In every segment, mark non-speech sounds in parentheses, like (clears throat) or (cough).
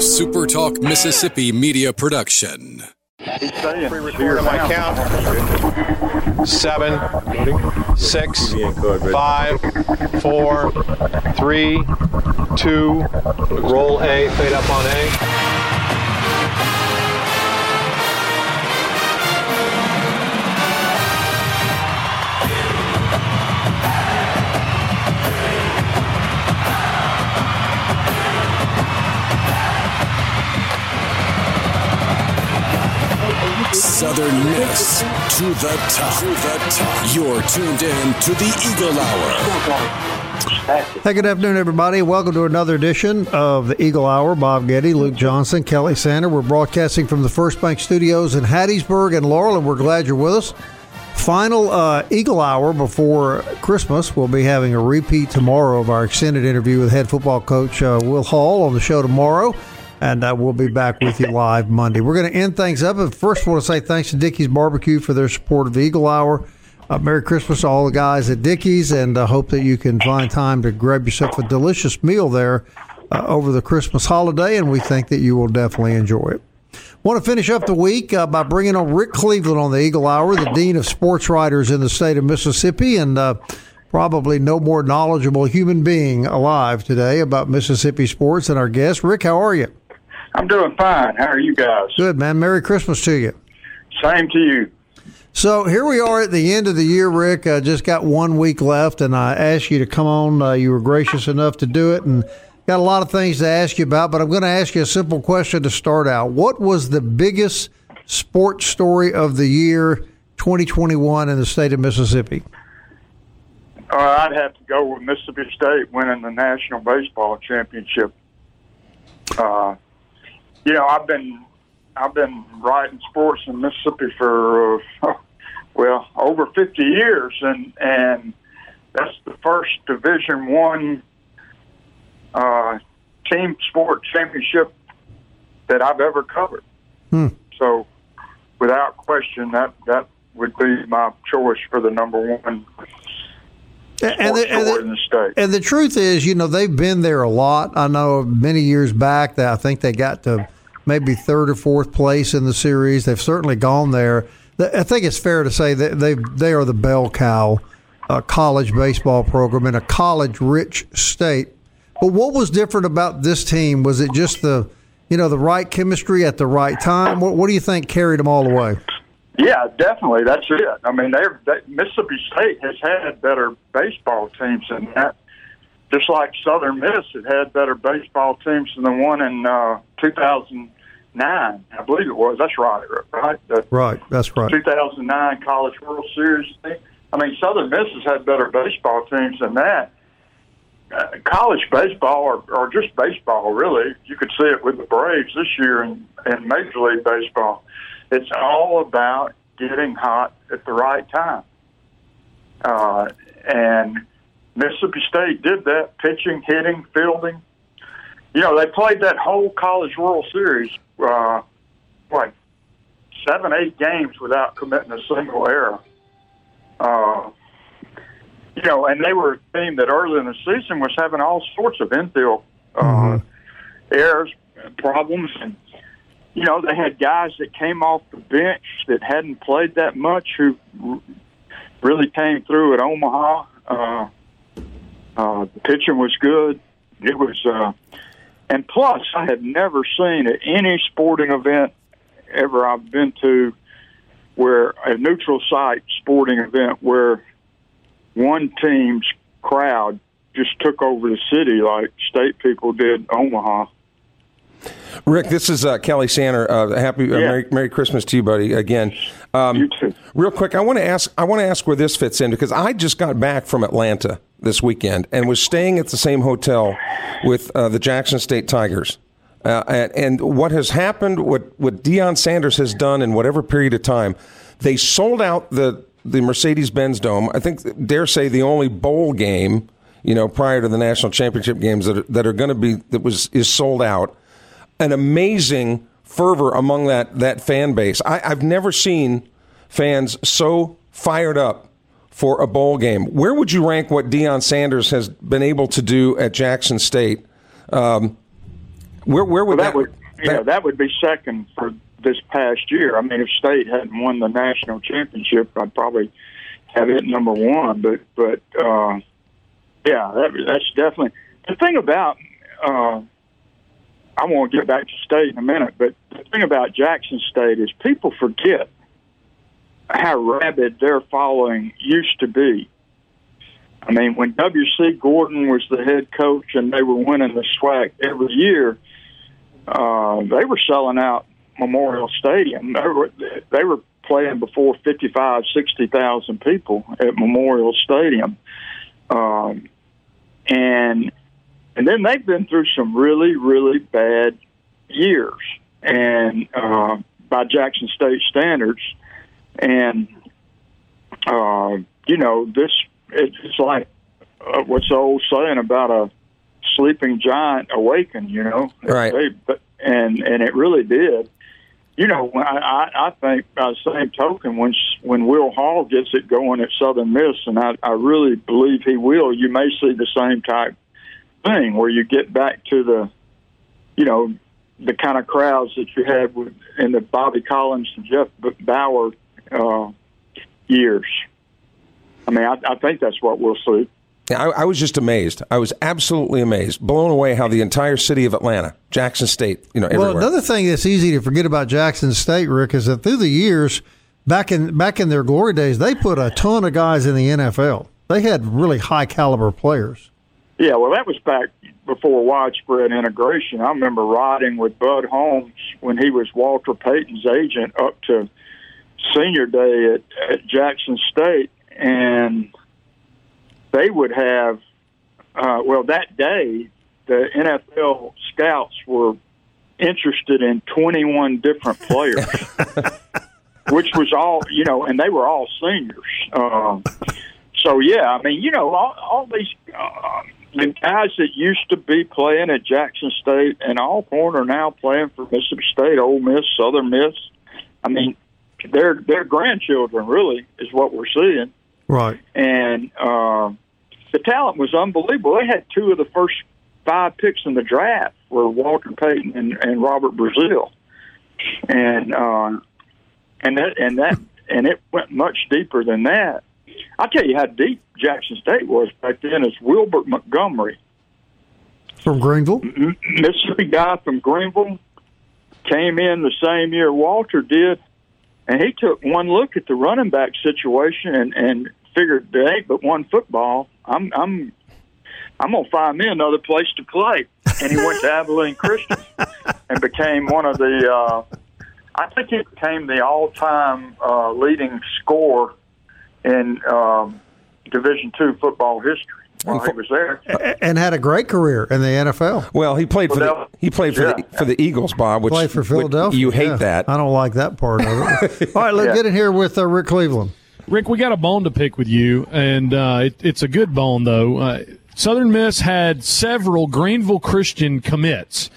SuperTalk Mississippi media production. Here my count. Seven, six, five, four, three, two. Roll A, fade up on A. Southern Miss to the top. To the top. You're tuned in to the Eagle Hour. Hey, good afternoon, everybody. Welcome to another edition of the Eagle Hour. Bob Getty, Luke Johnson, Kelly Sander. We're broadcasting from the First Bank Studios in Hattiesburg and Laurel, and we're glad you're with us. Final uh, Eagle Hour before Christmas. We'll be having a repeat tomorrow of our extended interview with head football coach uh, Will Hall on the show tomorrow and uh, we'll be back with you live Monday. We're going to end things up. But first, I want to say thanks to Dickey's Barbecue for their support of Eagle Hour. Uh, Merry Christmas to all the guys at Dickey's, and I uh, hope that you can find time to grab yourself a delicious meal there uh, over the Christmas holiday, and we think that you will definitely enjoy it. Want to finish up the week uh, by bringing on Rick Cleveland on the Eagle Hour, the Dean of Sports Writers in the state of Mississippi, and uh, probably no more knowledgeable human being alive today about Mississippi sports than our guest. Rick, how are you? I'm doing fine. How are you guys? Good, man. Merry Christmas to you. Same to you. So here we are at the end of the year, Rick. I just got one week left, and I asked you to come on. Uh, you were gracious enough to do it, and got a lot of things to ask you about. But I'm going to ask you a simple question to start out. What was the biggest sports story of the year 2021 in the state of Mississippi? Uh, I'd have to go with Mississippi State winning the national baseball championship. Uh, you know, I've been I've been writing sports in Mississippi for uh, (laughs) well over 50 years, and and that's the first Division One uh, team sport championship that I've ever covered. Hmm. So, without question, that that would be my choice for the number one and the, and, the, and the, truth is, you know, they've been there a lot. I know many years back that I think they got to maybe third or fourth place in the series. They've certainly gone there. I think it's fair to say that they they are the bell cow uh, college baseball program in a college-rich state. But what was different about this team? Was it just the you know the right chemistry at the right time? What, what do you think carried them all the way? Yeah, definitely. That's it. I mean, they're, they, Mississippi State has had better baseball teams than that. Just like Southern Miss had had better baseball teams than the one in uh, 2009. I believe it was. That's right, right? The right. That's right. 2009 College World Series. Thing. I mean, Southern Miss has had better baseball teams than that. Uh, college baseball, or, or just baseball, really. You could see it with the Braves this year in, in Major League Baseball it's all about getting hot at the right time. Uh, and Mississippi State did that pitching, hitting, fielding. You know, they played that whole College World Series, uh, what, seven, eight games without committing a single error. Uh, you know, and they were a team that early in the season was having all sorts of infield uh, mm-hmm. errors, problems, and you know, they had guys that came off the bench that hadn't played that much who really came through at Omaha. Uh, uh, the pitching was good. It was, uh, and plus, I have never seen at any sporting event ever I've been to where a neutral site sporting event where one team's crowd just took over the city like state people did Omaha. Rick, this is uh, Kelly Sander. Uh, happy uh, yeah. Merry, Merry, Christmas to you, buddy. Again, um, you too. Real quick, I want to ask. I want to ask where this fits in because I just got back from Atlanta this weekend and was staying at the same hotel with uh, the Jackson State Tigers. Uh, and, and, what has happened, what what Deion Sanders has done in whatever period of time, they sold out the the Mercedes Benz Dome. I think dare say the only bowl game, you know, prior to the national championship games that are, that are going to be that was is sold out an amazing fervor among that that fan base. I, I've never seen fans so fired up for a bowl game. Where would you rank what Deion Sanders has been able to do at Jackson State? Um, Where where would Well, that, that would yeah, that would be second for this past year. I mean, if State hadn't won the national championship, I'd probably have it number one. But but uh, yeah, that, that's definitely the thing about. Uh, I want to get back to State in a minute, but the thing about Jackson State is people forget how rabid their following used to be. I mean, when W.C. Gorden was the head coach and they were winning the SWAC every year, uh, they were selling out Memorial Stadium. They were, they were playing before 55, 60,000 people at Memorial Stadium. Um, and and then they've been through some really, really bad years, and uh, by Jackson State standards, and uh, you know this it's like uh, what's the old saying about a sleeping giant awaken. You know, Right. They, but, and and it really did. You know, I, I I think by the same token, when when Will Hall gets it going at Southern Miss, and I, I really believe he will, you may see the same type thing where you get back to the, you know, the kind of crowds that you had with, in the Bobby Collins and Jeff Bower uh, years. I mean, I, I think that's what we'll see. I, I was just amazed. I was absolutely amazed, blown away how the entire city of Atlanta, Jackson State, you know, everywhere. Well, another thing that's easy to forget about Jackson State, Rick, is that through the years, back in back in their glory days, they put a ton of guys in the NFL. They had really high caliber players. Yeah, well, that was back before widespread integration. I remember riding with Bud Holmes when he was Walter Payton's agent up to senior day at, at Jackson State, and they would have, uh, well, that day, the NFL scouts were interested in 21 different players, (laughs) which was all, you know, and they were all seniors. Um, so, yeah, I mean, you know, all, all these. Uh, the guys that used to be playing at Jackson State and Alcorn are now playing for Mississippi State, Ole Miss, Southern Miss. I mean, their their grandchildren really is what we're seeing, Right. and uh, the talent was unbelievable. They had two of the first five picks in the draft were Walter Payton and, and Robert Brazile, and uh, and that and that and it went much deeper than that. I'll tell you how deep Jackson State was back then. Is Wilbert Montgomery, From Greenville. Mississippi guy from Greenville, came in the same year Walter did, and he took one look at the running back situation and and figured there ain't but one football. I'm I'm I'm gonna find me another place to play, and he went to Abilene Christian and became one of the. Uh, I think he became the all-time uh, leading scorer in um, Division two football history while he was there. And had a great career in the NFL. well, he played for the he played for the for the Eagles, Bob. Which Played for which Philadelphia. you hate Yeah. that. I don't like that part of it. (laughs) All right, let's Yeah. get in here with uh, Rick Cleveland. Rick, we got a bone to pick with you, and uh, it, it's a good bone, though. Uh, Southern Miss had several Greenville Christian commits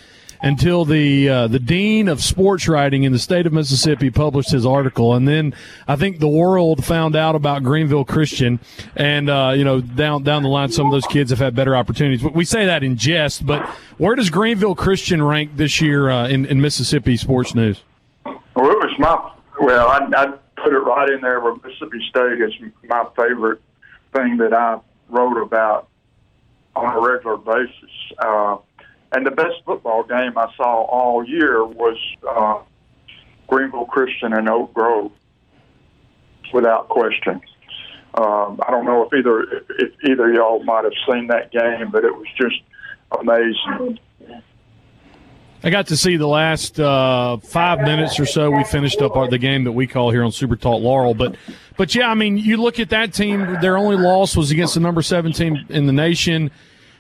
until the uh, the dean of sports writing in the state of Mississippi published his article, and then I think the world found out about Greenville Christian, and uh, you know down down the line, some of those kids have had better opportunities. We say that in jest. But where does Greenville Christian rank this year uh, in, in Mississippi sports news? Well, it was my well, I I put it right in there where Mississippi State is my favorite thing that I wrote about on a regular basis. Uh, and the best football game I saw all year was uh, Greenville Christian and Oak Grove, without question. Um, I don't know if either if either y'all might have seen that game, but it was just amazing. I got to see the last uh, five minutes or so. We finished up our, the game that we call here on Super Talk Laurel, but but yeah, I mean, you look at that team. Their only loss was against the number seven team in the nation.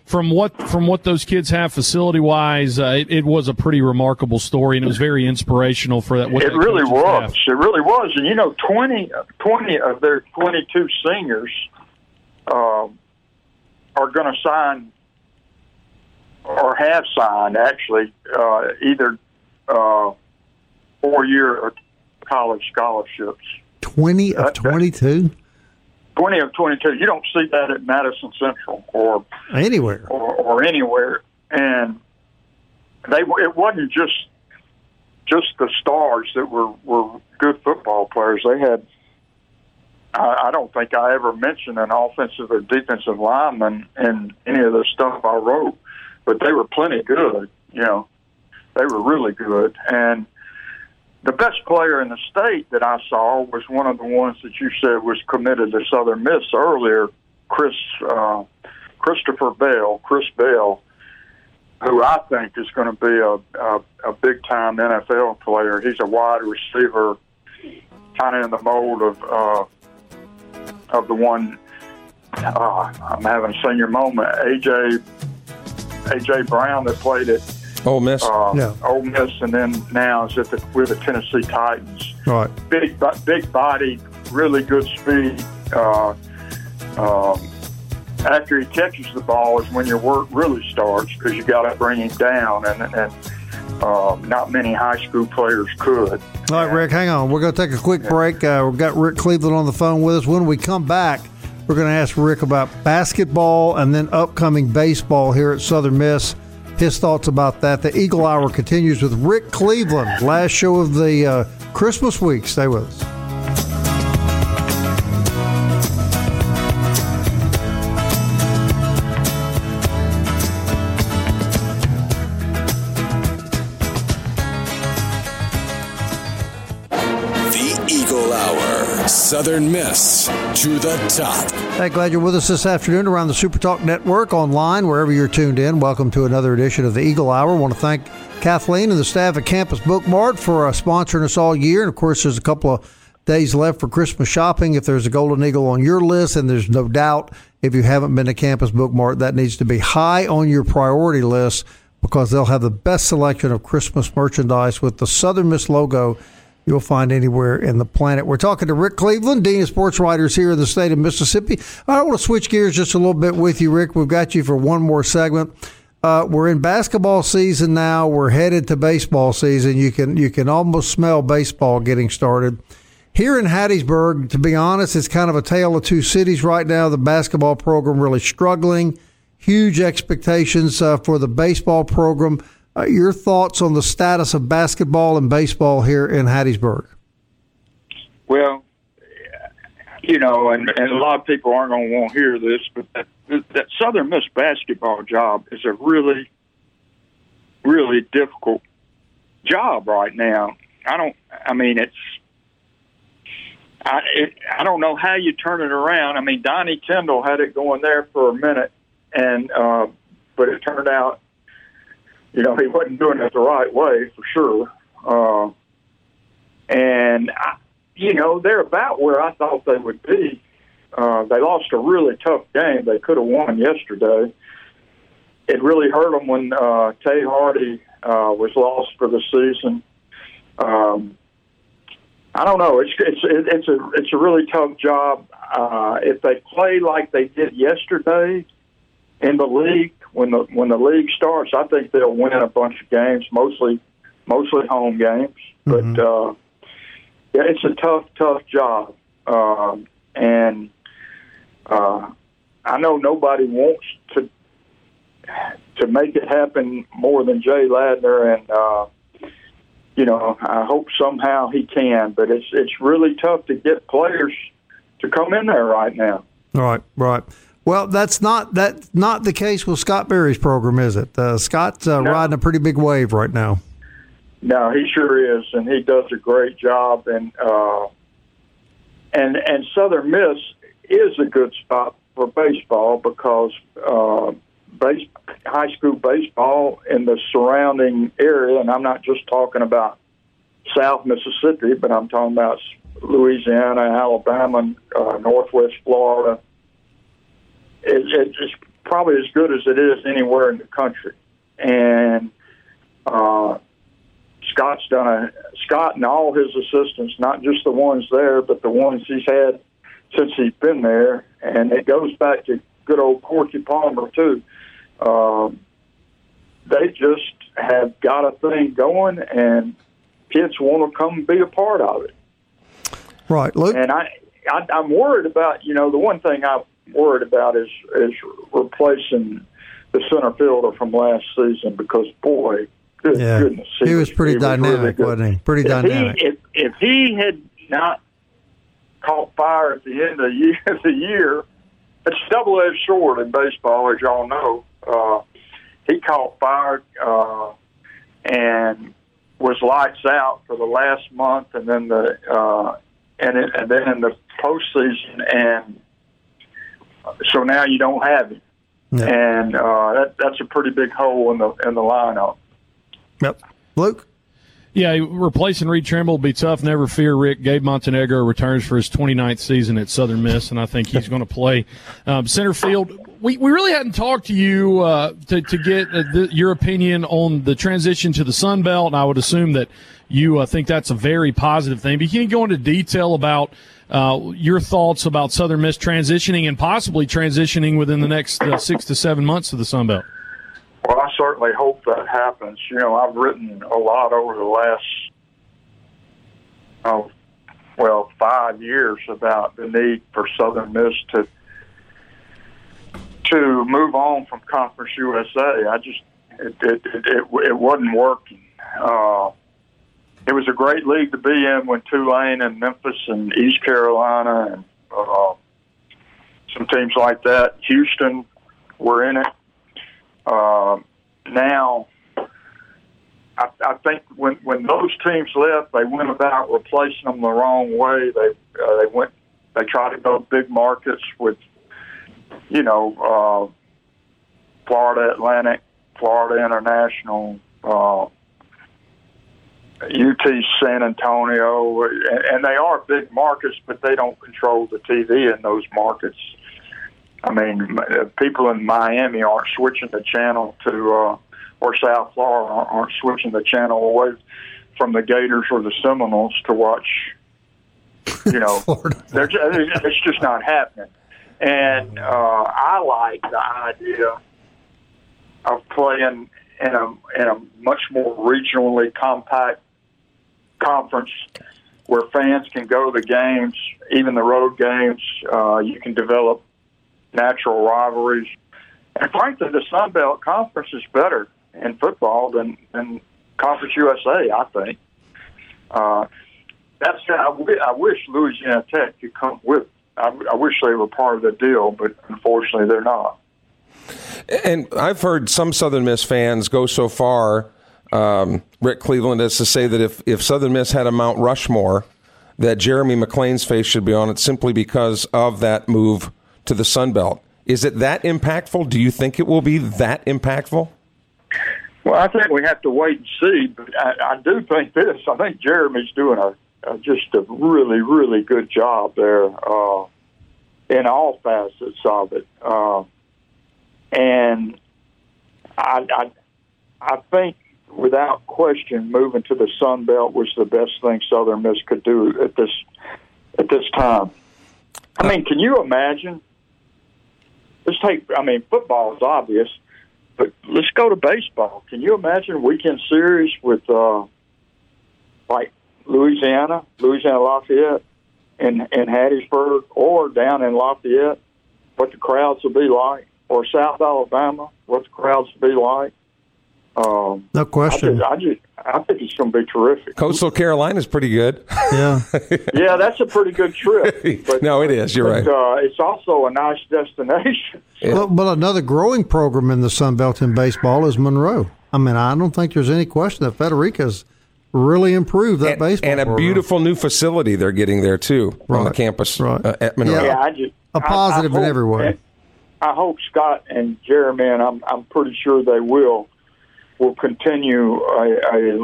From what from what those kids have facility wise, uh, it, it was a pretty remarkable story, and it was very inspirational for that. What It that really was. staff- It really was. And you know, 20, 20 of their 22 seniors um, are going to sign or have signed, actually, uh, either uh, four year or college scholarships. 20 of That- that- 22? 20 of 22. You don't see that at Madison Central or Anywhere. or, or anywhere. And they it wasn't just just the stars that were were good football players. They had. I, I don't think I ever mentioned an offensive or defensive lineman in any of the stuff I wrote, but they were plenty good. You know, they were really good, and the best player in the state that I saw was one of the ones that you said was committed to Southern Miss earlier, Chris uh, Christopher Bell, Chris Bell, who I think is going to be a, a, a big time NFL player. He's a wide receiver, kind of in the mold of uh, of the one. Uh, I'm having a senior moment. AJ AJ Brown that played it Ole Miss. uh, Yeah. Ole Miss, and then now is at the with the Tennessee Titans. Right. Big, big body, really good speed. Uh, um, after he catches the ball is when your work really starts because you got to bring him down, and and um, not many high school players could. All right, Rick, hang on. We're going to take a quick break. Uh, we've got Rick Cleveland on the phone with us. When we come back, we're going to ask Rick about basketball and then upcoming baseball here at Southern Miss. His thoughts about that. The Eagle Hour continues with Rick Cleveland, last show of the uh, Christmas week. Stay with us. Southern Miss to the top. Hey, glad you're with us this afternoon around the Super Talk Network, online, wherever you're tuned in. Welcome to another edition of the Eagle Hour. I want to thank Kathleen and the staff at Campus Bookmart for uh, sponsoring us all year. And of course, there's a couple of days left for Christmas shopping. If there's a Golden Eagle on your list, and there's no doubt if you haven't been to Campus Bookmart, that needs to be high on your priority list because they'll have the best selection of Christmas merchandise with the Southern Miss logo you'll find anywhere in the planet. We're talking to Rick Cleveland, Dean of Sports Writers here in the state of Mississippi. I want to switch gears just a little bit with you, Rick. We've got you for one more segment. Uh, we're in basketball season now. We're headed to baseball season. You can you can almost smell baseball getting started. Here in Hattiesburg, to be honest, it's kind of a tale of two cities right now. The basketball program really struggling. Huge expectations uh, for the baseball program. Uh, your thoughts on the status of basketball and baseball here in Hattiesburg? Well, you know, and, and a lot of people aren't going to want to hear this, but that, that Southern Miss basketball job is a really, really difficult job right now. I don't. I mean, it's. I it, I don't know how you turn it around. I mean, Donnie Tyndall had it going there for a minute, and uh, but it turned out, you know, he wasn't doing it the right way for sure. Uh, and I, you know, they're about where I thought they would be. Uh, they lost a really tough game. They could have won yesterday. It really hurt them when uh, Tae Hardy uh, was lost for the season. Um, I don't know. It's it's it's a it's a really tough job. Uh, if they play like they did yesterday in the league, when the when the league starts, I think they'll win a bunch of games, mostly mostly home games. But uh, yeah, it's a tough, tough job, um, and uh, I know nobody wants to to make it happen more than Jay Ladner, and uh, you know I hope somehow he can. But it's it's really tough to get players to come in there right now. Right, right. Well, that's not that's not the case with Scott Berry's program, is it? Uh, Scott's uh, No. riding a pretty big wave right now. No, he sure is, and he does a great job. And uh, and and Southern Miss is a good spot for baseball because uh, base, high school baseball in the surrounding area, and I'm not just talking about South Mississippi, but I'm talking about Louisiana, Alabama, uh, Northwest Florida. It, it's probably as good as it is anywhere in the country, and. Uh, Scott's done a Scott and all his assistants, not just the ones there, but the ones he's had since he's been there, and it goes back to good old Corky Palmer too. Um, they just have got a thing going, and kids want to come be a part of it. Right, Luke. And I, I I'm worried about you know the one thing I'm worried about is is replacing the center fielder from last season because boy good Yeah. goodness, He was pretty dynamic, good. wasn't he? Pretty If dynamic. He, if, if he had not caught fire at the end of the year, (laughs) the year it's double edged sword in baseball, as y'all know. Uh, he caught fire uh, and was lights out for the last month, and then the uh, and it, and then in the postseason, and so now you don't have him, Yeah. and uh, that that's a pretty big hole in the in the lineup. Yep. Luke? Yeah, replacing Reed Trimble will be tough. Never fear, Rick. Gabe Montenegro returns for his 29th season at Southern Miss, and I think he's going to play um, center field. We, we really hadn't talked to you uh, to, to get uh, the, your opinion on the transition to the Sun Belt, and I would assume that you uh, think that's a very positive thing. But you can you go into detail about uh, your thoughts about Southern Miss transitioning and possibly transitioning within the next uh, six to seven months to the Sun Belt? Well, I certainly hope that happens. You know, I've written a lot over the last, oh, well, five years about the need for Southern Miss to to move on from Conference USA. I just it it it, it, it wasn't working. Uh, it was a great league to be in when Tulane and Memphis and East Carolina and uh, some teams like that, Houston, were in it. Uh, now, I, I think when when those teams left, they went about replacing them the wrong way. They uh, they went they tried to go big markets with, you know, uh, Florida Atlantic, Florida International, uh, UT San Antonio, and, they are big markets, but they don't control the TV in those markets. I mean, uh, people in Miami aren't switching the channel to, uh, or South Florida aren't- aren't switching the channel away from the Gators or the Seminoles to watch. You know, (laughs) they're just, it's just not happening. And uh, I like the idea of playing in a in a much more regionally compact conference where fans can go to the games, even the road games. Uh, you can develop natural rivalries. And frankly, the Sun Belt Conference is better in football than, than Conference USA, I think. Uh, that's I, w- I wish Louisiana Tech could come with. I, I wish they were part of the deal, but unfortunately, they're not. And I've heard some Southern Miss fans go so far, um, Rick Cleveland, as to say that if, if Southern Miss had a Mount Rushmore, that Jeremy McClain's face should be on it simply because of that move to the Sun Belt. Is it that impactful? Do you think it will be that impactful? Well, I think we have to wait and see, but I, I do think this. I think Jeremy's doing a, a just a really, really good job there uh, in all facets of it, uh, and I, I, I think without question, moving to the Sun Belt was the best thing Southern Miss could do at this at this time. I mean, can you imagine? Let's take. I mean, football is obvious, but let's go to baseball. Can you imagine weekend series with uh, like Louisiana, Louisiana Lafayette, in in Hattiesburg, or down in Lafayette? What the crowds will be like, or South Alabama? What the crowds will be like? Um, No I question. just, I just, I think it's going to be terrific. Coastal Carolina's pretty good. Yeah. (laughs) Yeah, that's a pretty good trip. But, No, it is. You're but, right. Uh, it's also a nice destination. (laughs) Well, but another growing program in the Sun Belt in baseball is Monroe. I mean, I don't think there's any question that Federico's really improved that and, baseball and a program. beautiful new facility they're getting there too on the campus Right. uh, at Monroe. Yeah. Yeah, I just A I- positive I in hope- every way. I hope Scott and Jeremy, and I'm I'm pretty sure they will, will continue a, a,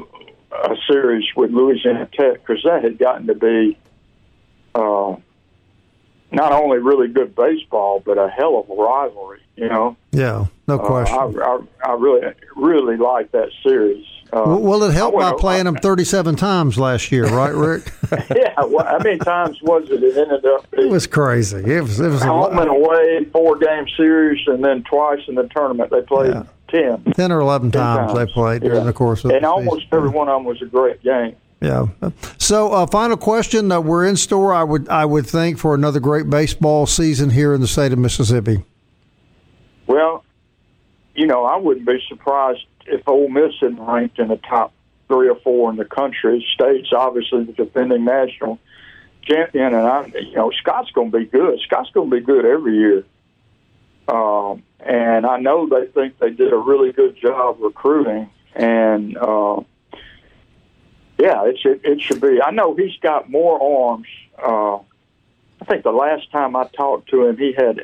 a series with Louisiana Tech because that had gotten to be uh, not only really good baseball but a hell of a rivalry. You know, Yeah, no uh, question. I, I I really really like that series. Uh, well, it helped by playing them 37 times last year, right, Rick? (laughs) yeah, well, how many times was it? It ended up it was crazy. It was. It was a home and away, four game series, and then twice in the tournament they played Yeah. Ten. 10 or 11 times, they played during the course of and almost season. every one of them was a great game. Yeah. So, uh, final question: uh, We're in store. I would, I would think, for another great baseball season here in the state of Mississippi. Well, you know, I wouldn't be surprised if Ole Miss isn't ranked in the top three or four in the country. State's obviously the defending national champion, and I, you know, Scott's going to be good. Scott's going to be good every year. Um, and I know they think they did a really good job recruiting, and uh, yeah, it should it should be. I know he's got more arms. Uh, I think the last time I talked to him, he had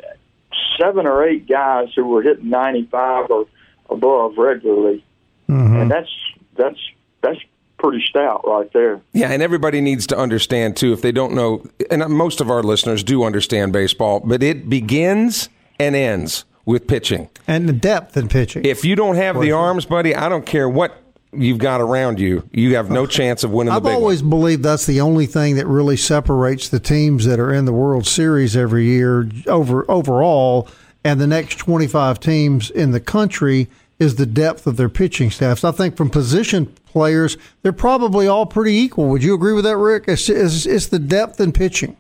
seven or eight guys who were hitting 95 or above regularly, Mm-hmm. and that's that's that's pretty stout right there. Yeah, and everybody needs to understand too if they don't know and most of our listeners do understand baseball, but it begins and ends with pitching. And the depth in pitching. If you don't have the arms, buddy, I don't care what you've got around you. You have no chance of winning I've big always one. believed that's the only thing that really separates the teams that are in the World Series every year over overall and the next 25 teams in the country is the depth of their pitching staffs. I think from position players, they're probably all pretty equal. Would you agree with that, Rick? It's, it's, it's the depth in pitching.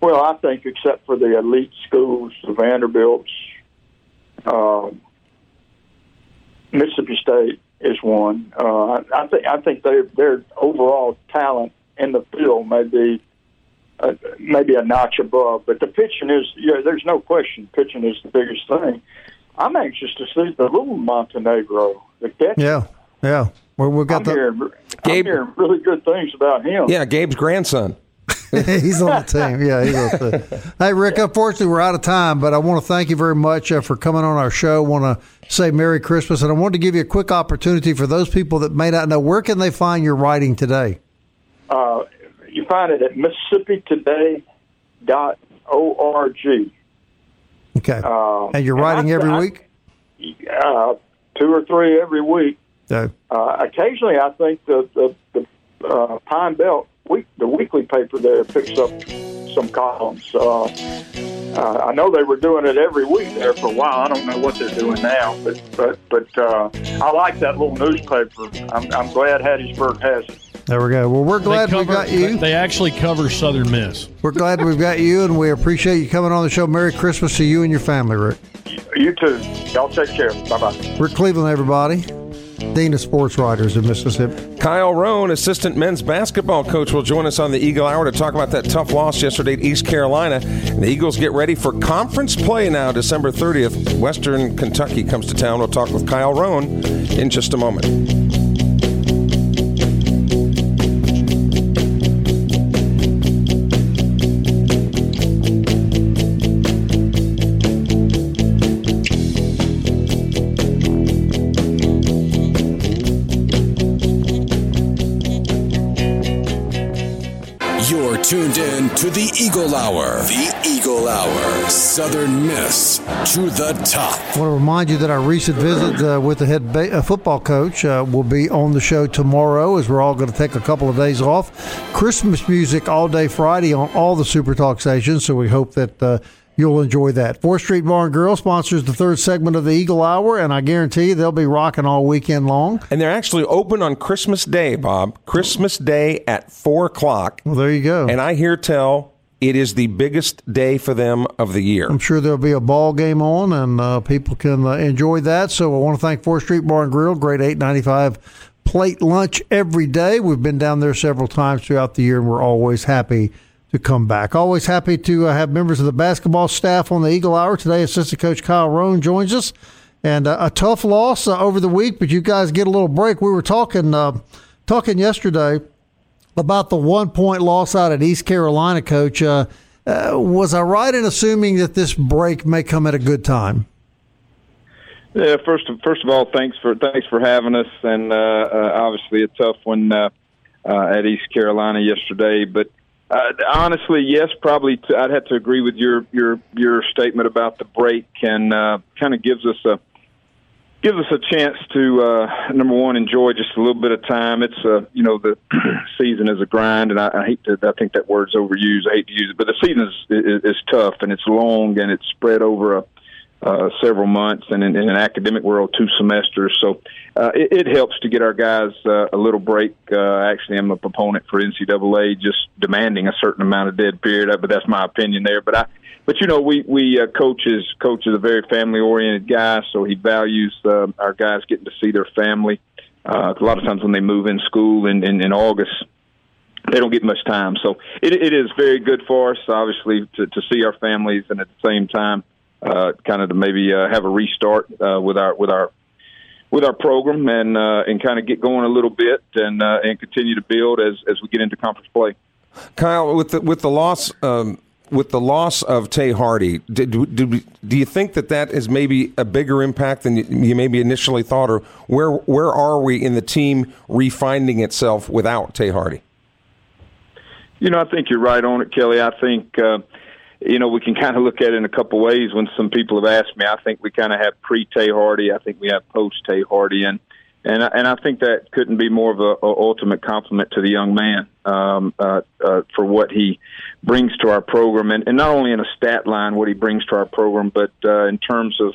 Well, I think except for the elite schools, the Vanderbilts, um, Mississippi State is one. Uh, I, I think I think their their overall talent in the field may be uh, maybe a notch above, but the pitching is yeah. There's no question, pitching is the biggest thing. I'm anxious to see the little Montenegro, the catcher. Yeah, yeah. Well, we've got I'm the. hearing, I'm Gabe- hearing really good things about him. Yeah, Gabe's grandson. (laughs) he's on the team. Yeah, he's on the team. Hey, Rick, unfortunately, we're out of time, but I want to thank you very much uh, for coming on our show. I want to say Merry Christmas, and I wanted to give you a quick opportunity for those people that may not know where can they find your writing today? Uh, you find it at MississippiToday.org. Okay. Um, and you're and writing I- every I- week? Uh, two or three every week. No. Uh, occasionally, I think the the, the uh, Pine Belt the weekly paper there picks up some columns. Uh, uh, I know they were doing it every week there for a while. I don't know what they're doing now, but but but uh, I like that little newspaper. I'm, I'm glad Hattiesburg has it. There we go. Well, we're glad they we got you. They actually cover Southern Miss. We're glad we've got you, and we appreciate you coming on the show. Merry Christmas to you and your family, Rick. You too. Y'all take care. Bye bye. Rick Cleveland, everybody. Dean of Sports Writers of Mississippi. Kyle Roane, assistant men's basketball coach, will join us on the Eagle Hour to talk about that tough loss yesterday at East Carolina. And the Eagles get ready for conference play now, December 30th. Western Kentucky comes to town. We'll talk with Kyle Roane in just a moment. To the Eagle Hour. The Eagle Hour. Southern Miss to the top. I want to remind you that our recent visit uh, with the head ba- uh, football coach uh, will be on the show tomorrow as we're all going to take a couple of days off. Christmas music all day Friday on all the Super Talk stations, so we hope that uh, you'll enjoy that. 4th Street Bar and Grill sponsors the third segment of the Eagle Hour, and I guarantee you they'll be rocking all weekend long. And they're actually open on Christmas Day, Bob. Christmas Day at 4 o'clock. Well, there you go. And I hear tell it is the biggest day for them of the year. I'm sure there'll be a ball game on, and uh, people can uh, enjoy that. So I want to thank Fourth Street Bar and Grill, great eight ninety five plate lunch every day. We've been down there several times throughout the year, and we're always happy to come back. Always happy to uh, have members of the basketball staff on the Eagle Hour today. Assistant Coach Kyle Roane joins us, and uh, a tough loss uh, over the week, but you guys get a little break. We were talking uh, talking yesterday about the one point loss out at East Carolina, Coach. Uh, uh, was I right in assuming that this break may come at a good time? Yeah, first first of all, thanks for thanks for having us, and obviously a tough one at East Carolina yesterday. But uh, honestly, yes, probably t- I'd have to agree with your your your statement about the break, and uh, kind of gives us a gives us a chance to uh, number one enjoy just a little bit of time. It's uh, you know the (clears throat) season is a grind, and I, I hate to I think that word's overused. I hate to use it, but the season is, is is tough and it's long and it's spread over a uh, several months, and in, in an academic world, two semesters. So uh, it, it helps to get our guys uh, a little break. Uh, actually, I'm a proponent for NCAA just demanding a certain amount of dead period, but that's my opinion there. But I, but you know, we we uh, coaches coach is a very family oriented guy, so he values our guys getting to see their family. Uh, a lot of times when they move in school in, in, in August, they don't get much time. So it, it is very good for us, obviously, to, to see our families and at the same time, uh, kind of to maybe uh, have a restart uh, with our with our with our program and uh, and kind of get going a little bit and uh, and continue to build as as we get into conference play. Kyle, with the with the loss. Um with the loss of Tae Hardy, did, did, do you think that that is maybe a bigger impact than you maybe initially thought, or where where are we in the team refinding itself without Tae Hardy? You know, I think you're right on it, Kelly. I think uh, you know we can kind of look at it in a couple ways. When some people have asked me, I think we kind of have pre Tae Hardy. I think we have post Tae Hardy, and and and I think that couldn't be more of a, a ultimate compliment to the young man um, uh, uh, for what he brings to our program, and, and not only in a stat line what he brings to our program, but uh, in terms of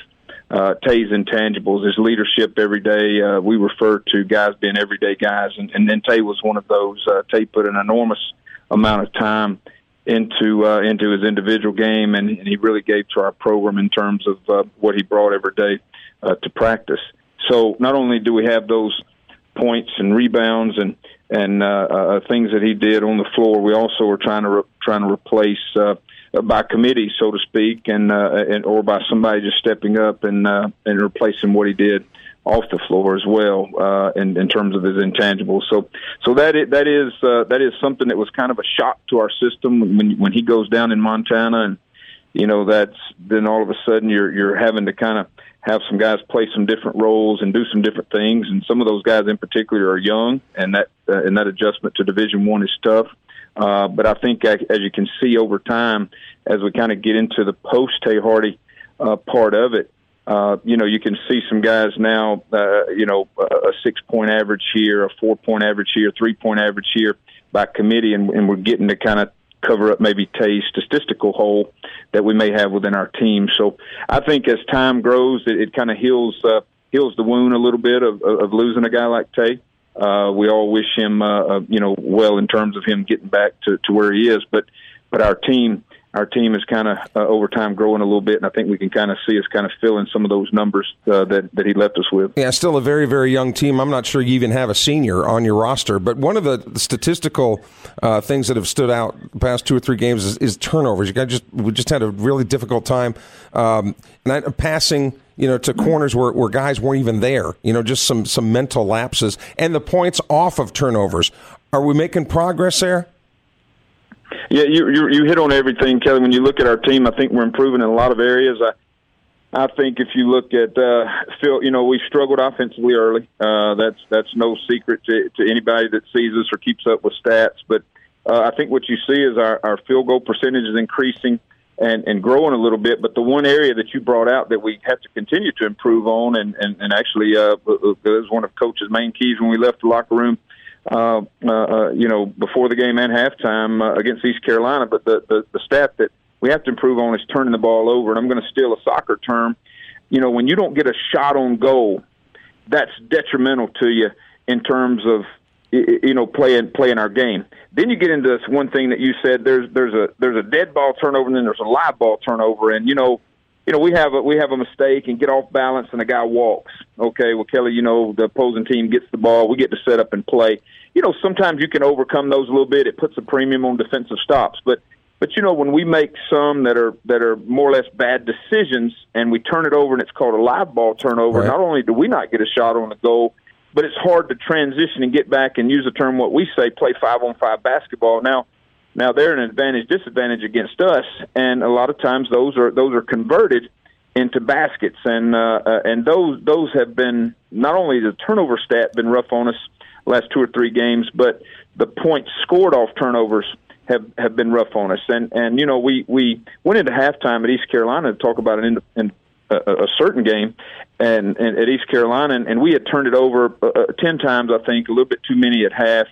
uh, Tae's intangibles, his leadership every day. Uh, we refer to guys being everyday guys, and, and then Tae was one of those. Uh, Tae put an enormous amount of time into uh, into his individual game, and, and he really gave to our program in terms of uh, what he brought every day uh, to practice. So not only do we have those points and rebounds and and uh, uh, things that he did on the floor, we also are trying to re- trying to replace uh, by committee, so to speak, and and or by somebody just stepping up and and replacing what he did off the floor as well uh, in, in terms of his intangibles. So, so that is, that is uh, that is something that was kind of a shock to our system when when he goes down in Montana, and you know that's then all of a sudden you're you're having to kind of have some guys play some different roles and do some different things, and some of those guys in particular are young, and that uh, and that adjustment to Division One is tough. Uh, but I think as you can see over time, as we kind of get into the post Tae Hardy uh, part of it, uh, you know, you can see some guys now, uh, you know, a six point average here, a four point average here, three point average here by committee, and, and we're getting to kind of cover up maybe Tae's statistical hole that we may have within our team. So I think as time grows, it, it kind of heals uh, heals the wound a little bit of, of losing a guy like Tay. Uh, we all wish him, uh, uh, you know, well in terms of him getting back to, to where he is. But but our team our team is kind of uh, over time growing a little bit, and I think we can kind of see us kind of filling some of those numbers uh, that that he left us with. Yeah, still a very very young team. I'm not sure you even have a senior on your roster, but one of the statistical uh, things that have stood out the past two or three games is, is turnovers. You guys just we just had a really difficult time um, passing. You know, to corners where, where guys weren't even there. You know, just some some mental lapses and the points off of turnovers. Are we making progress there? Yeah, you, you you hit on everything, Kelly. When you look at our team, I think we're improving in a lot of areas. I I think if you look at uh, Phil, you know we struggled offensively early. Uh, that's that's no secret to, to anybody that sees us or keeps up with stats. But uh, I think what you see is our, our field goal percentage is increasing and, and growing a little bit. But the one area that you brought out that we have to continue to improve on, and and, and actually uh, was one of Coach's main keys when we left the locker room uh, uh, you know, before the game and halftime uh, against East Carolina. But the, the the stat that we have to improve on is turning the ball over. And I'm going to steal a soccer term. You know, when you don't get a shot on goal, that's detrimental to you in terms of you know playing playing our game. Then you get into this one thing that you said. There's there's a there's a dead ball turnover and then there's a live ball turnover. And you know you know, we have a we have a mistake and get off balance, and the guy walks. Okay, well, Kelly, you know, the opposing team gets the ball, we get to set up and play. You know, sometimes you can overcome those a little bit. It puts a premium on defensive stops, but but you know, when we make some that are that are more or less bad decisions, and we turn it over, and it's called a live ball turnover. Right. Not only do we not get a shot on the goal, but it's hard to transition and get back and use the term what we say play five on five basketball. Now now they're an advantage disadvantage against us, and a lot of times those are those are converted into baskets, and uh, uh, and those those have been not only the turnover stat been rough on us last two or three games, but the points scored off turnovers have have been rough on us. And and you know we we went into halftime at East Carolina to talk about an in, in a, a certain game, and, and at East Carolina, and, and we had turned it over uh, uh ten times, I think, a little bit too many at half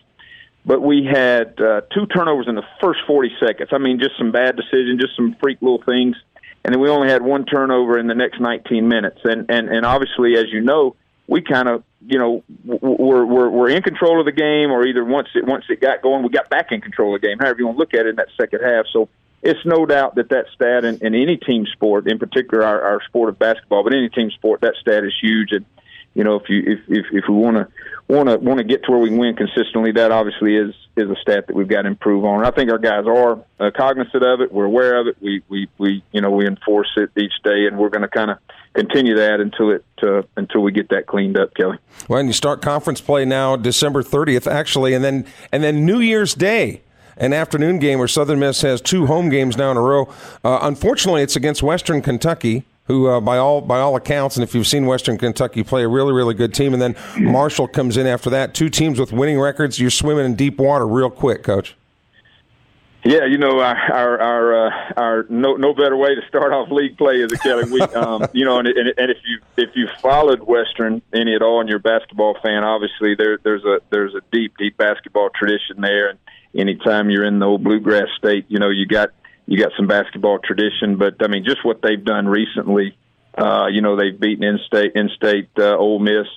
but we had uh, two turnovers in the first 40 seconds. I mean, just some bad decisions, just some freak little things. and then we only had one turnover in the next 19 minutes. And and and obviously, as you know, we kind of you know we're, we're we're in control of the game, or either once it once it got going, we got back in control of the game. However you want to look at it in that second half. So it's no doubt that that stat in, in any team sport, in particular our, our sport of basketball, but any team sport, that stat is huge. And you know, if you if if, if we want to want to want to get to where we win consistently, that obviously is is a stat that we've got to improve on. I think our guys are uh, cognizant of it. We're aware of it. We we we you know we enforce it each day, and we're going to kind of continue that until it uh, until we get that cleaned up, Kelly. Well, and you start conference play now, December 30th, actually, and then and then New Year's Day an afternoon game where Southern Miss has two home games now in a row. Uh, unfortunately, it's against Western Kentucky. Who, uh, by all by all accounts, and if you've seen Western Kentucky play, a really really good team, and then Marshall comes in after that. Two teams with winning records. You're swimming in deep water real quick, Coach. Yeah, you know our our our, uh, our no no better way to start off league play is a Kelly week. (laughs) Um, you know, and, and and if you if you followed Western any at all, and you're a basketball fan, obviously there there's a there's a deep deep basketball tradition there, and anytime you're in the old bluegrass state, you know you got you got some basketball tradition. But I mean, just what they've done recently, uh, you know, they've beaten in state in state uh, Ole Miss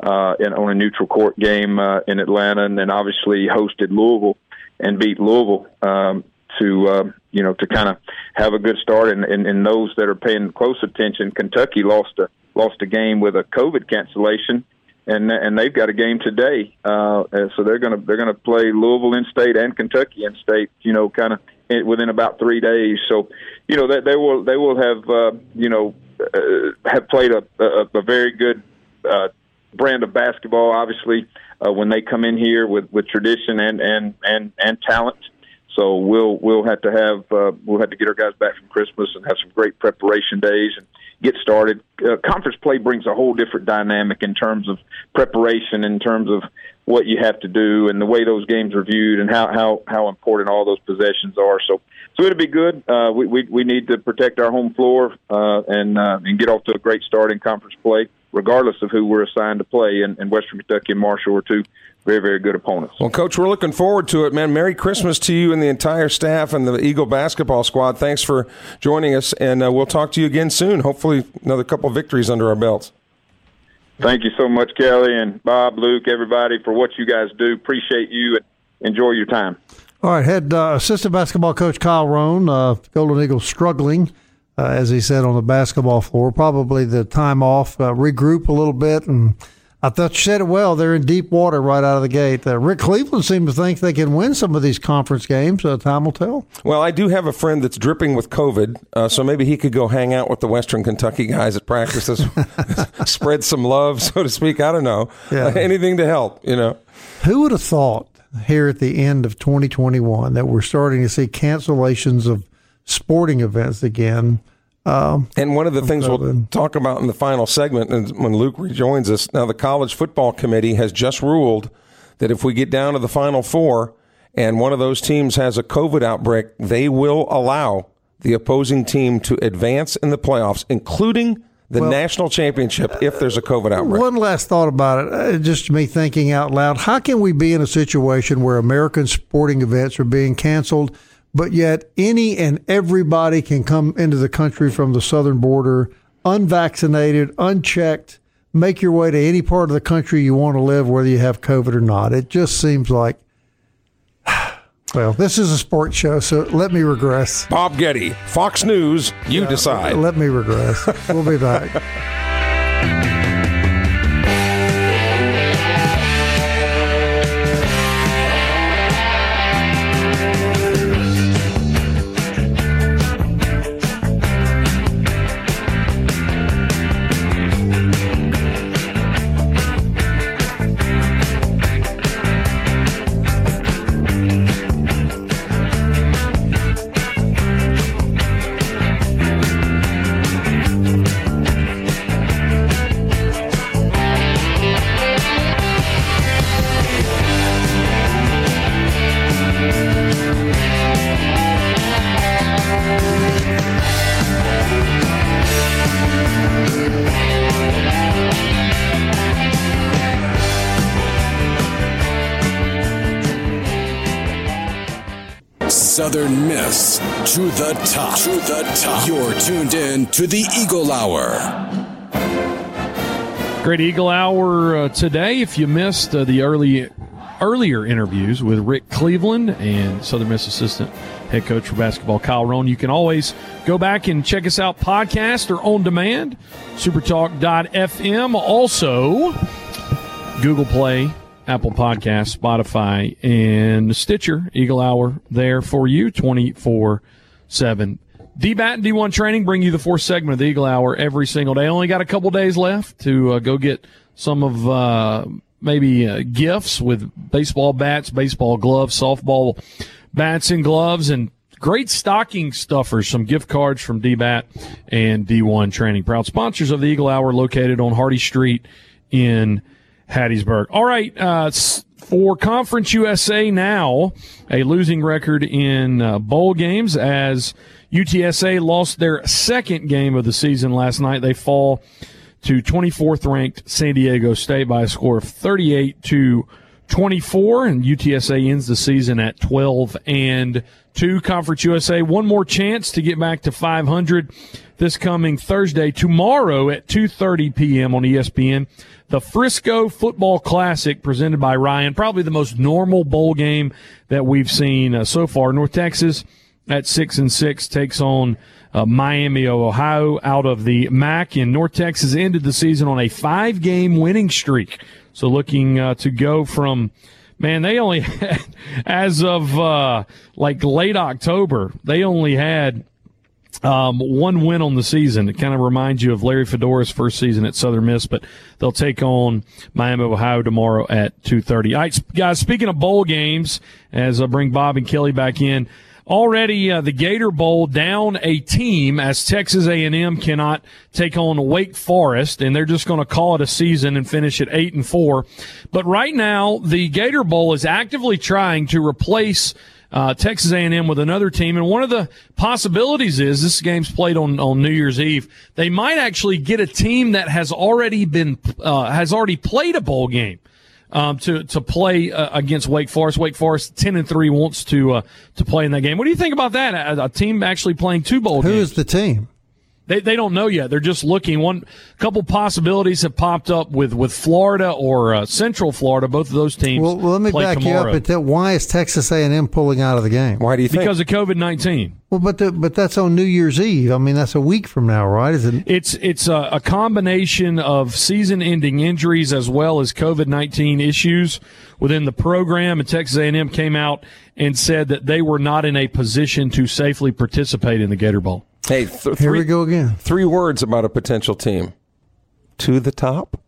uh, in, on a neutral court game uh, in Atlanta, and then obviously hosted Louisville and beat Louisville. Um, to uh, you know to kind of have a good start and, and, and those that are paying close attention, Kentucky lost a lost a game with a COVID cancellation and and they've got a game today. Uh, so they're to they're to play Louisville in state and Kentucky in state. You know, kind of within about three days. So, you know, they, they will they will have uh, you know uh, have played a, a, a very good uh, brand of basketball. Obviously, uh, when they come in here with with tradition and and and and talent. So we'll we'll have to have uh, we'll have to get our guys back from Christmas and have some great preparation days and get started. Uh, conference play brings a whole different dynamic in terms of preparation, in terms of what you have to do, and the way those games are viewed, and how how how important all those possessions are. So, so it'll be good. Uh, we, we we need to protect our home floor uh, and uh, and get off to a great start in conference play, regardless of who we're assigned to play. And, and Western Kentucky and Marshall are two very, very good opponents. Well, Coach, we're looking forward to it, man. Merry Christmas to you and the entire staff and the Eagle basketball squad. Thanks for joining us, and uh, we'll talk to you again soon. Hopefully, another couple victories under our belts. Thank you so much, Kelly and Bob, Luke, everybody, for what you guys do. Appreciate you and enjoy your time. All right, head uh, assistant basketball coach Kyle Roane, uh, Golden Eagles struggling, uh, as he said on the basketball floor. Probably the time off, uh, regroup a little bit, and I thought you said it well. They're in deep water right out of the gate. Uh, Rick Cleveland seems to think they can win some of these conference games. Uh, time will tell. Well, I do have a friend that's dripping with COVID, uh, so maybe he could go hang out with the Western Kentucky guys at practices, (laughs) spread some love, so to speak. I don't know. Yeah. (laughs) anything to help, you know. Who would have thought here at the end of 2021 that we're starting to see cancellations of sporting events again? Um, and one of the things we'll talk about in the final segment, and when Luke rejoins us, now the College Football Committee has just ruled that if we get down to the Final Four and one of those teams has a COVID outbreak, they will allow the opposing team to advance in the playoffs, including the well, national championship if there's a COVID outbreak. One last thought about it, uh, just me thinking out loud. How can we be in a situation where American sporting events are being canceled but yet any and everybody can come into the country from the southern border unvaccinated, unchecked, make your way to any part of the country you want to live, whether you have COVID or not. It just seems like, (sighs) well, this is a sports show, so let me regress. Bob Getty, Fox News, you yeah, decide. Let me regress. we'll be back. (laughs) to the top. To the top. You're tuned in to the Eagle Hour. Great Eagle Hour uh, today. If you missed uh, the early earlier interviews with Rick Cleveland and Southern Miss assistant head coach for basketball Kyle Roane, you can always go back and check us out podcast or on demand, supertalk.fm. Also, Google Play, Apple Podcast, Spotify, and Stitcher. Eagle Hour there for you 24 7. DBAT and D1 training bring you the fourth segment of the Eagle Hour every single day. Only got a couple days left to uh, go get some of uh, maybe uh, gifts with baseball bats, baseball gloves, softball bats and gloves, and great stocking stuffers. Some gift cards from DBAT and D1 training. Proud sponsors of the Eagle Hour located on Hardy Street in Hattiesburg. All right. Uh, for Conference USA now, a losing record in uh, bowl games as UTSA lost their second game of the season last night. They fall to 24th ranked San Diego State by a score of 38 to 24 and UTSA ends the season at 12 and 2 Conference USA one more chance to get back to 500 this coming Thursday tomorrow at 2:30 p.m. on ESPN the Frisco Football Classic presented by Ryan probably the most normal bowl game that we've seen uh, so far North Texas at 6 and 6 takes on uh, Miami of Ohio out of the MAC and North Texas ended the season on a 5 game winning streak so looking uh, to go from, man, they only (laughs) had, as of uh, like late October, they only had um, one win on the season. It kind of reminds you of Larry Fedora's first season at Southern Miss, but they'll take on Miami Ohio tomorrow at 2.30. All right, guys, speaking of bowl games, as I bring Bob and Kelly back in, already uh, the Gator Bowl down a team as Texas A&M cannot take on Wake Forest, and they're just going to call it a season and finish at eight and four. But right now, the Gator Bowl is actively trying to replace. Uh, Texas A&M with another team, and one of the possibilities is this game's played on on New Year's Eve. They might actually get a team that has already been uh, has already played a bowl game um, to to play uh, against Wake Forest. Wake Forest ten and three wants to uh, to play in that game. What do you think about that? A, a team actually playing two bowl Who games. Who is the team? They, they don't know yet. They're just looking. One couple possibilities have popped up with, with Florida or uh, Central Florida. Both of those teams. Well, well let me back tomorrow. you up. At why is Texas A and M pulling out of the game? Why do you think? Because of COVID nineteen. Well, but the, but that's on New Year's Eve. I mean, that's a week from now, right? Is it? It's it's a, a combination of season-ending injuries as well as COVID nineteen issues within the program. And Texas A and M came out and said that they were not in a position to safely participate in the Gator Bowl. Hey, th- here three, we go again. Three words about a potential team: to the top.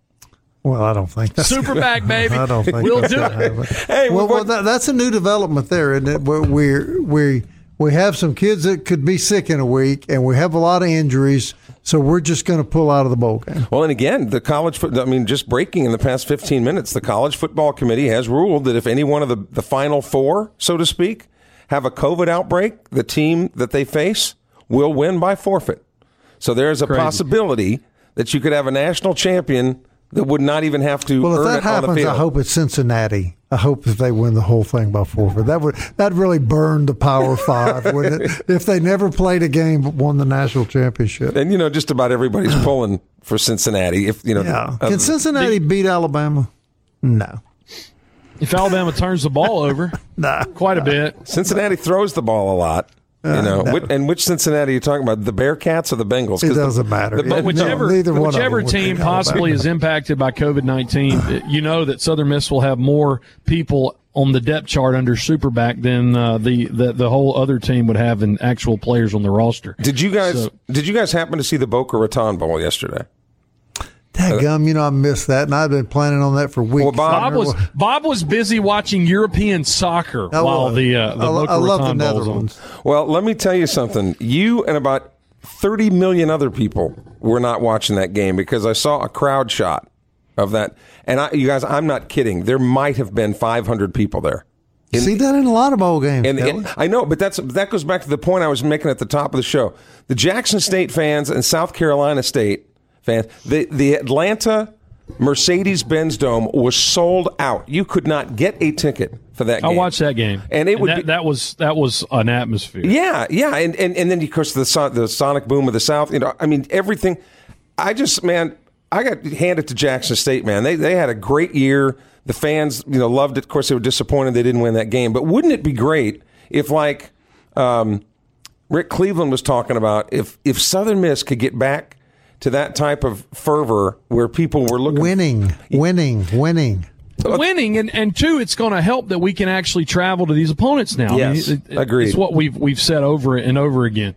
Well, I don't think that's super back, baby. I don't think we'll do it. (laughs) Hey, well, well that, that's a new development there, isn't it? Where we we we have some kids that could be sick in a week, and we have a lot of injuries. So we're just going to pull out of the bowl game. Well, and again, the college foot. I mean, just breaking in the past fifteen minutes, the college football committee has ruled that if any one of the the final four, so to speak, have a COVID outbreak, the team that they face will win by forfeit. So there's a Crazy. possibility that you could have a national champion that would not even have to Well, if earn that it happens. I hope it's Cincinnati. I hope that they win the whole thing by forfeit. That would that really burn the Power Five, wouldn't it? (laughs) If they never played a game but won the national championship. and you know, just about everybody's (clears throat) pulling for Cincinnati. If you know, Yeah. uh, Can Cincinnati beat Alabama? No. If Alabama turns the ball over, (laughs) Nah. quite a bit. Cincinnati throws the ball a lot. You know, no. Which- and which Cincinnati are you talking about? The Bearcats or the Bengals? It doesn't matter. the- But But whichever, No, neither whichever them team possibly is impacted by COVID 19, you know that Southern Miss will have more people on the depth chart under Superback than uh, the, the, the whole other team would have in actual players on the roster. Did you guys So- did you guys happen to see the Boca Raton Bowl yesterday? Dadgum, you know, I missed that, and I've been planning on that for weeks. Well, Bob- Bob was Bob was busy watching European soccer I while was. the uh, the I, Boca I love the Raton Bowl's. Netherlands. Well, let me tell you something. You and about 30 million other people were not watching that game because I saw a crowd shot of that. And I, you guys, I'm not kidding. There might have been 500 people there. In- See that in a lot of bowl games. And, and I know, but that's that goes back to the point I was making at the top of the show. The Jackson State fans and South Carolina State fans, the the Atlanta Mercedes Benz Dome was sold out. You could not get a ticket for that game. I watched that game, and it would that, be, that was that was an atmosphere. Yeah, yeah, and and, and then of course the son- the Sonic Boom of the South. You know, I mean everything. I just man, I got handed to Jackson State. Man, they they had a great year. The fans, you know, loved it. Of course, they were disappointed they didn't win that game. But wouldn't it be great if like um, Rick Cleveland was talking about if if Southern Miss could get back to that type of fervor where people were looking winning, winning, winning. Winning and, and two, it's going to help that we can actually travel to these opponents now. Yes, I mean, it, agreed. It's what we've we've said over and over again.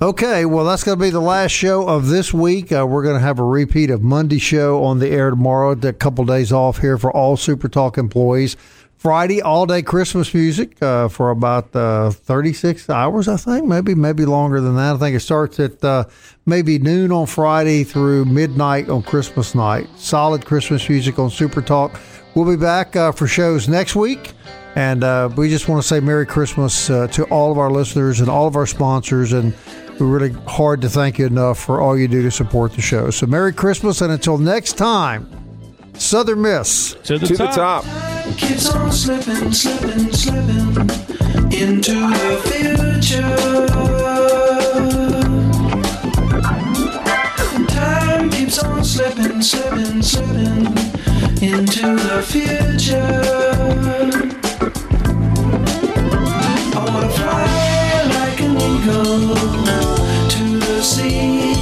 Okay, well, that's going to be the last show of this week. Uh, we're going to have a repeat of Monday's show on the air tomorrow. A couple days off here for all Super Talk employees. Friday, all day Christmas music uh, for about uh, 36 hours, I think, maybe maybe longer than that. I think it starts at uh, maybe noon on Friday through midnight on Christmas night. Solid Christmas music on Super Talk. We'll be back uh, for shows next week. And uh, we just want to say Merry Christmas uh, to all of our listeners and all of our sponsors. And we're really hard to thank you enough for all you do to support the show. So Merry Christmas. And until next time, Southern Miss to the to top. the top. Keeps on slipping, slipping, slipping into the future. Time keeps on slipping, slipping, slipping into the future. I wanna fly like an eagle to the sea.